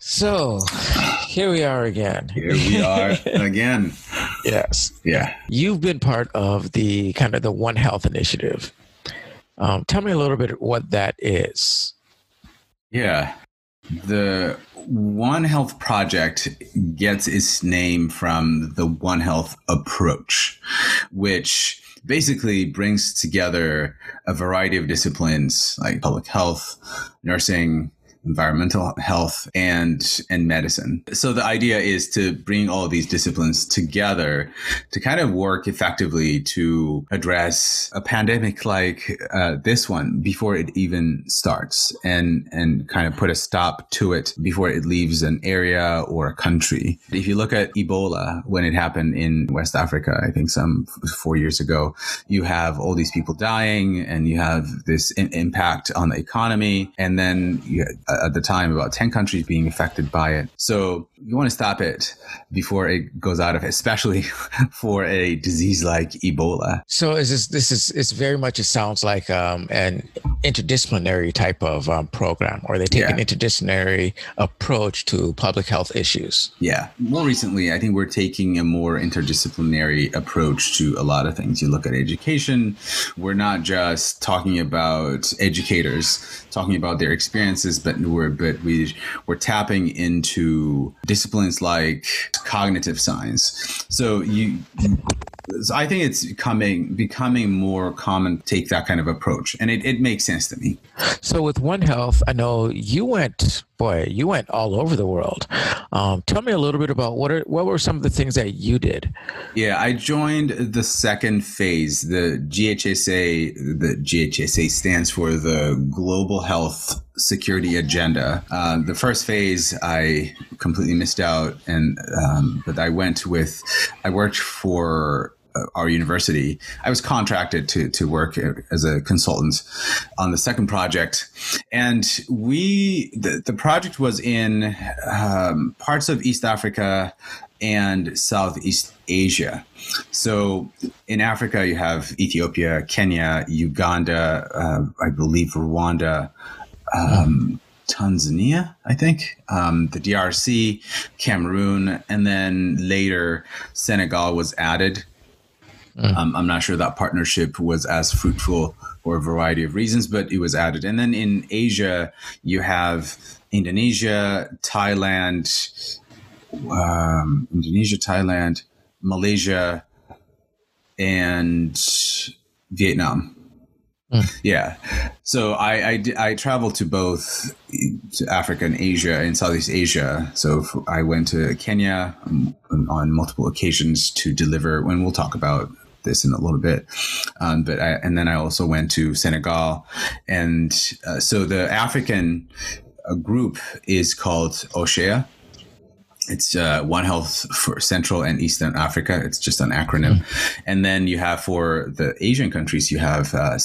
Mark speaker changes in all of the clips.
Speaker 1: So here we are again.
Speaker 2: Here we are again.
Speaker 1: yes.
Speaker 2: Yeah.
Speaker 1: You've been part of the kind of the One Health initiative. Um, tell me a little bit what that is.
Speaker 2: Yeah. The One Health Project gets its name from the One Health approach, which basically brings together a variety of disciplines like public health, nursing, environmental health and and medicine. So the idea is to bring all these disciplines together to kind of work effectively to address a pandemic like uh, this one before it even starts and and kind of put a stop to it before it leaves an area or a country. If you look at Ebola when it happened in West Africa, I think some 4 years ago, you have all these people dying and you have this in- impact on the economy and then you, uh, at the time about 10 countries being affected by it. So you want to stop it before it goes out of especially for a disease like Ebola.
Speaker 1: So is this, this is, it's very much, it sounds like um, an interdisciplinary type of um, program, or they take yeah. an interdisciplinary approach to public health issues.
Speaker 2: Yeah. More recently, I think we're taking a more interdisciplinary approach to a lot of things. You look at education, we're not just talking about educators talking about their experiences, but we're but we we're tapping into disciplines like cognitive science. So you so I think it's becoming becoming more common to take that kind of approach, and it, it makes sense to me.
Speaker 1: So with One Health, I know you went, boy, you went all over the world. Um, tell me a little bit about what are what were some of the things that you did?
Speaker 2: Yeah, I joined the second phase, the GHSA. The GHSA stands for the Global Health Security Agenda. Uh, the first phase I completely missed out, and um, but I went with I worked for our university, I was contracted to to work as a consultant on the second project, and we the, the project was in um, parts of East Africa and Southeast Asia. So in Africa, you have Ethiopia, Kenya, Uganda, uh, I believe Rwanda. Um, Tanzania, I think, um, the DRC, Cameroon, and then later Senegal was added Mm. Um, I'm not sure that partnership was as fruitful for a variety of reasons, but it was added. And then in Asia, you have Indonesia, Thailand, um, Indonesia, Thailand, Malaysia, and Vietnam. Mm. Yeah. So I, I, I, traveled to both to Africa and Asia and Southeast Asia. So I went to Kenya on, on multiple occasions to deliver, when we'll talk about this in a little bit. Um, but I, and then I also went to Senegal, and uh, so the African uh, group is called OHCEA. It's uh, One Health for Central and Eastern Africa. It's just an acronym. Mm-hmm. And then you have for the Asian countries, you have uh,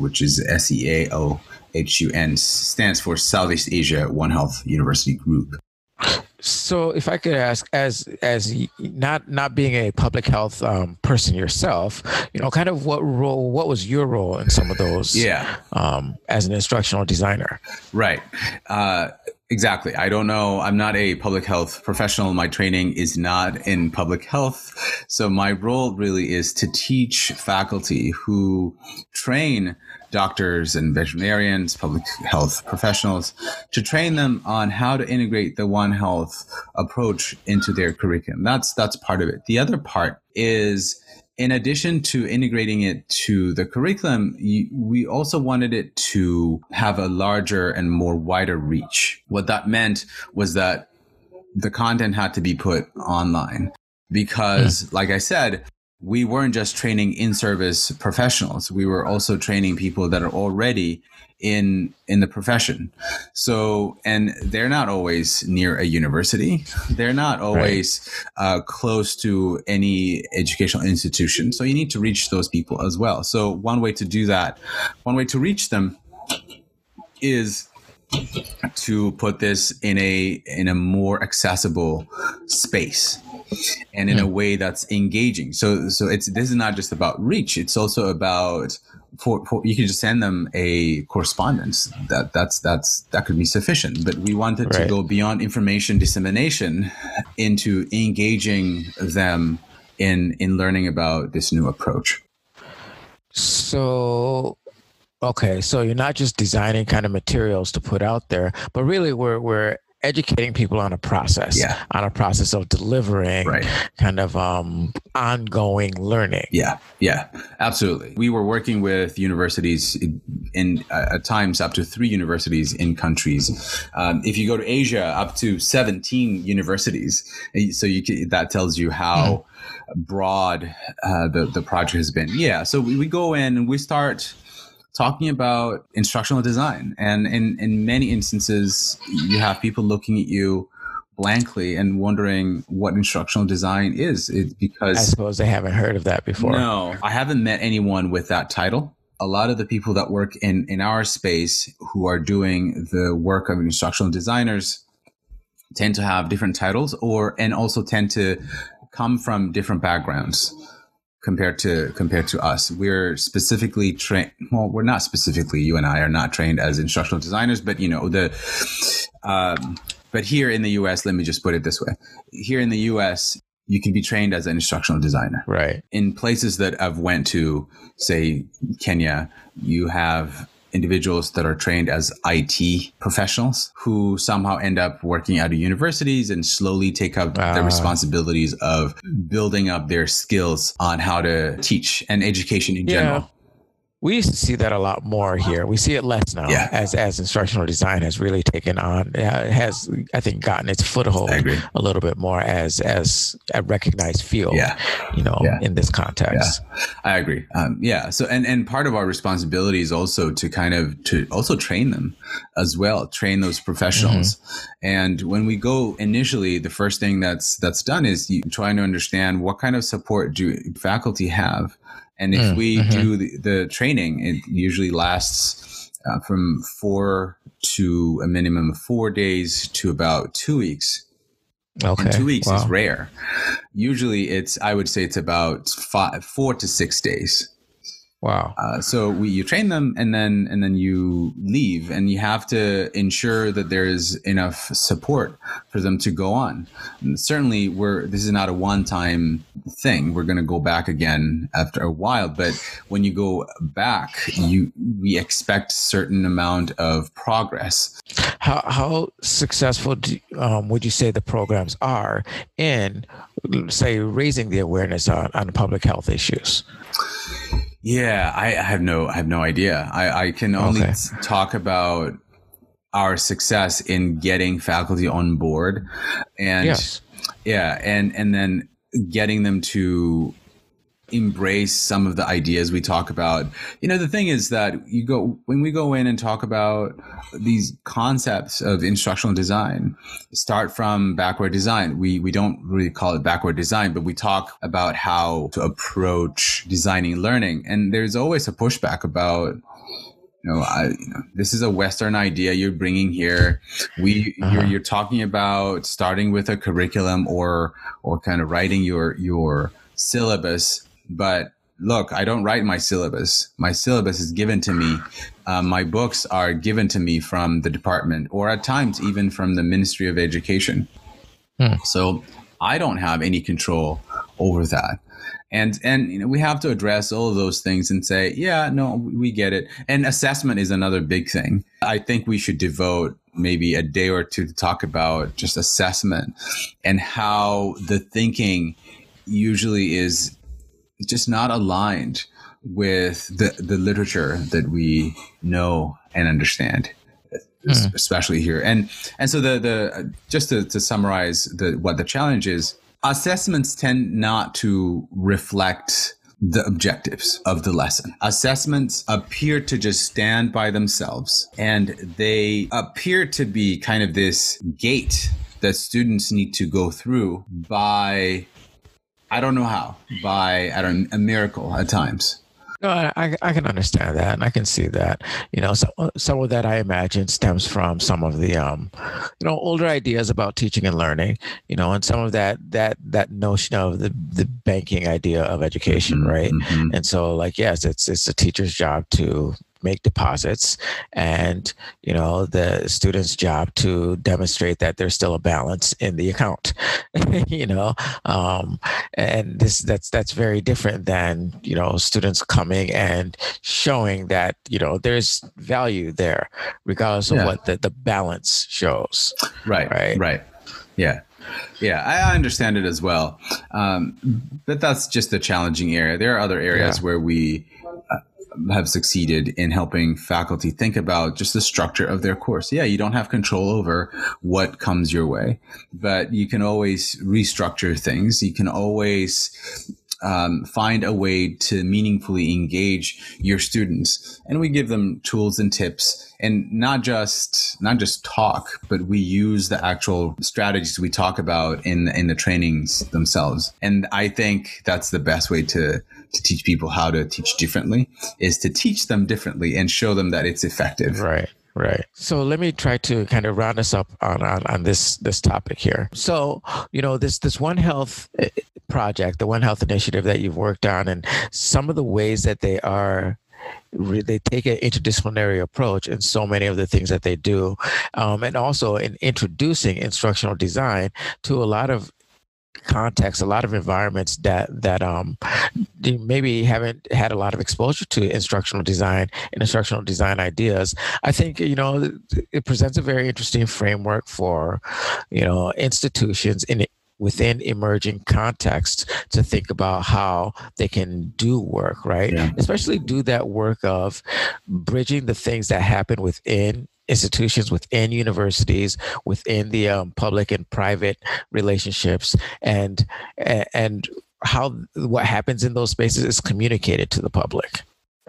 Speaker 2: which is S E A O H U N, stands for Southeast Asia One Health University Group.
Speaker 1: So, if I could ask, as as not not being a public health um, person yourself, you know, kind of what role, what was your role in some of those?
Speaker 2: Yeah,
Speaker 1: um, as an instructional designer.
Speaker 2: Right. Uh, Exactly. I don't know. I'm not a public health professional. My training is not in public health. So my role really is to teach faculty who train doctors and veterinarians, public health professionals, to train them on how to integrate the One Health approach into their curriculum. That's that's part of it. The other part is in addition to integrating it to the curriculum, we also wanted it to have a larger and more wider reach. What that meant was that the content had to be put online because, mm. like I said, we weren't just training in service professionals. We were also training people that are already in in the profession. So, and they're not always near a university. They're not always right. uh, close to any educational institution. So, you need to reach those people as well. So, one way to do that, one way to reach them, is to put this in a in a more accessible space and in mm. a hmm. way that's engaging. So, so it's this is not just about reach; it's also about for, for, you can just send them a correspondence that that's that's that could be sufficient but we wanted right. to go beyond information dissemination into engaging them in in learning about this new approach
Speaker 1: so okay so you're not just designing kind of materials to put out there but really we're we're educating people on a process,
Speaker 2: yeah.
Speaker 1: on a process of delivering
Speaker 2: right.
Speaker 1: kind of um, ongoing learning.
Speaker 2: Yeah, yeah, absolutely. We were working with universities in, uh, at times up to three universities in countries. Um, if you go to Asia, up to 17 universities. So you can, that tells you how mm. broad uh, the, the project has been. Yeah, so we, we go in and we start – talking about instructional design. And in, in many instances, you have people looking at you blankly and wondering what instructional design is. It's because
Speaker 1: I suppose they haven't heard of that before.
Speaker 2: No, I haven't met anyone with that title. A lot of the people that work in, in our space who are doing the work of instructional designers tend to have different titles or and also tend to come from different backgrounds compared to compared to us. We're specifically trained. Well, we're not specifically. You and I are not trained as instructional designers, but you know the. Um, but here in the U.S., let me just put it this way: here in the U.S., you can be trained as an instructional designer.
Speaker 1: Right.
Speaker 2: In places that I've went to, say Kenya, you have individuals that are trained as IT professionals who somehow end up working at universities and slowly take up uh, the ah. responsibilities of building up their skills on how to teach and education in yeah. general
Speaker 1: we used to see that a lot more here. We see it less now
Speaker 2: yeah.
Speaker 1: as as instructional design has really taken on has I think gotten its foothold a little bit more as as a recognized field.
Speaker 2: Yeah.
Speaker 1: you know,
Speaker 2: yeah.
Speaker 1: in this context.
Speaker 2: Yeah. I agree. Um, yeah. So and and part of our responsibility is also to kind of to also train them as well, train those professionals. Mm-hmm. And when we go initially, the first thing that's that's done is you trying to understand what kind of support do faculty have and if mm, we mm-hmm. do the, the, training, it usually lasts uh, from four to a minimum of four days to about two weeks.
Speaker 1: Okay.
Speaker 2: And two weeks wow. is rare. Usually it's, I would say it's about five, four to six days.
Speaker 1: Wow.
Speaker 2: Uh, so we, you train them and then and then you leave and you have to ensure that there is enough support for them to go on. And certainly, we're this is not a one-time thing. We're going to go back again after a while, but when you go back, you we expect certain amount of progress.
Speaker 1: How how successful do, um, would you say the programs are in, say, raising the awareness on, on public health issues?
Speaker 2: Yeah, I, I have no, I have no idea. I, I can only okay. talk about our success in getting faculty on board, and
Speaker 1: yes.
Speaker 2: yeah, and and then getting them to embrace some of the ideas we talk about. You know, the thing is that you go when we go in and talk about these concepts of instructional design, start from backward design. We we don't really call it backward design, but we talk about how to approach designing learning. And there's always a pushback about you know, I, you know, this is a Western idea you're bringing here. We, uh-huh. you're, you're talking about starting with a curriculum or, or kind of writing your, your syllabus but look, I don't write my syllabus. My syllabus is given to me. Um, my books are given to me from the department, or at times even from the Ministry of Education. Hmm. So I don't have any control over that. And and you know, we have to address all of those things and say, yeah, no, we get it. And assessment is another big thing. I think we should devote maybe a day or two to talk about just assessment and how the thinking usually is just not aligned with the, the literature that we know and understand mm. especially here and and so the the just to, to summarize the what the challenge is assessments tend not to reflect the objectives of the lesson. Assessments appear to just stand by themselves and they appear to be kind of this gate that students need to go through by I don't know how, by I don't a miracle at times.
Speaker 1: No, I, I can understand that, and I can see that. You know, some some of that I imagine stems from some of the um, you know, older ideas about teaching and learning. You know, and some of that that that notion of the the banking idea of education, mm-hmm, right? Mm-hmm. And so, like, yes, it's it's a teacher's job to make deposits and you know the student's job to demonstrate that there's still a balance in the account you know um, and this that's that's very different than you know students coming and showing that you know there's value there regardless of yeah. what the, the balance shows
Speaker 2: right right right yeah yeah, I understand it as well. Um, but that's just a challenging area. There are other areas yeah. where we have succeeded in helping faculty think about just the structure of their course. Yeah, you don't have control over what comes your way, but you can always restructure things. You can always um, find a way to meaningfully engage your students, and we give them tools and tips and not just not just talk, but we use the actual strategies we talk about in in the trainings themselves. And I think that's the best way to to teach people how to teach differently is to teach them differently and show them that it's effective.
Speaker 1: Right. Right. So let me try to kind of round us up on, on, on this this topic here. So, you know, this this One Health eh, project, the One Health initiative that you've worked on, and some of the ways that they are they take an interdisciplinary approach in so many of the things that they do um, and also in introducing instructional design to a lot of contexts a lot of environments that that um maybe haven't had a lot of exposure to instructional design and instructional design ideas i think you know it presents a very interesting framework for you know institutions in within emerging contexts to think about how they can do work, right? Yeah. Especially do that work of bridging the things that happen within institutions within universities within the um, public and private relationships and and how what happens in those spaces is communicated to the public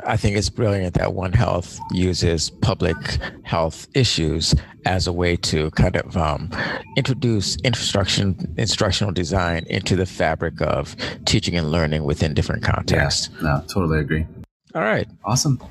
Speaker 1: I think it's brilliant that One Health uses public health issues as a way to kind of um, introduce instruction, instructional design into the fabric of teaching and learning within different contexts.
Speaker 2: Yeah, no, totally agree.
Speaker 1: All right.
Speaker 2: Awesome.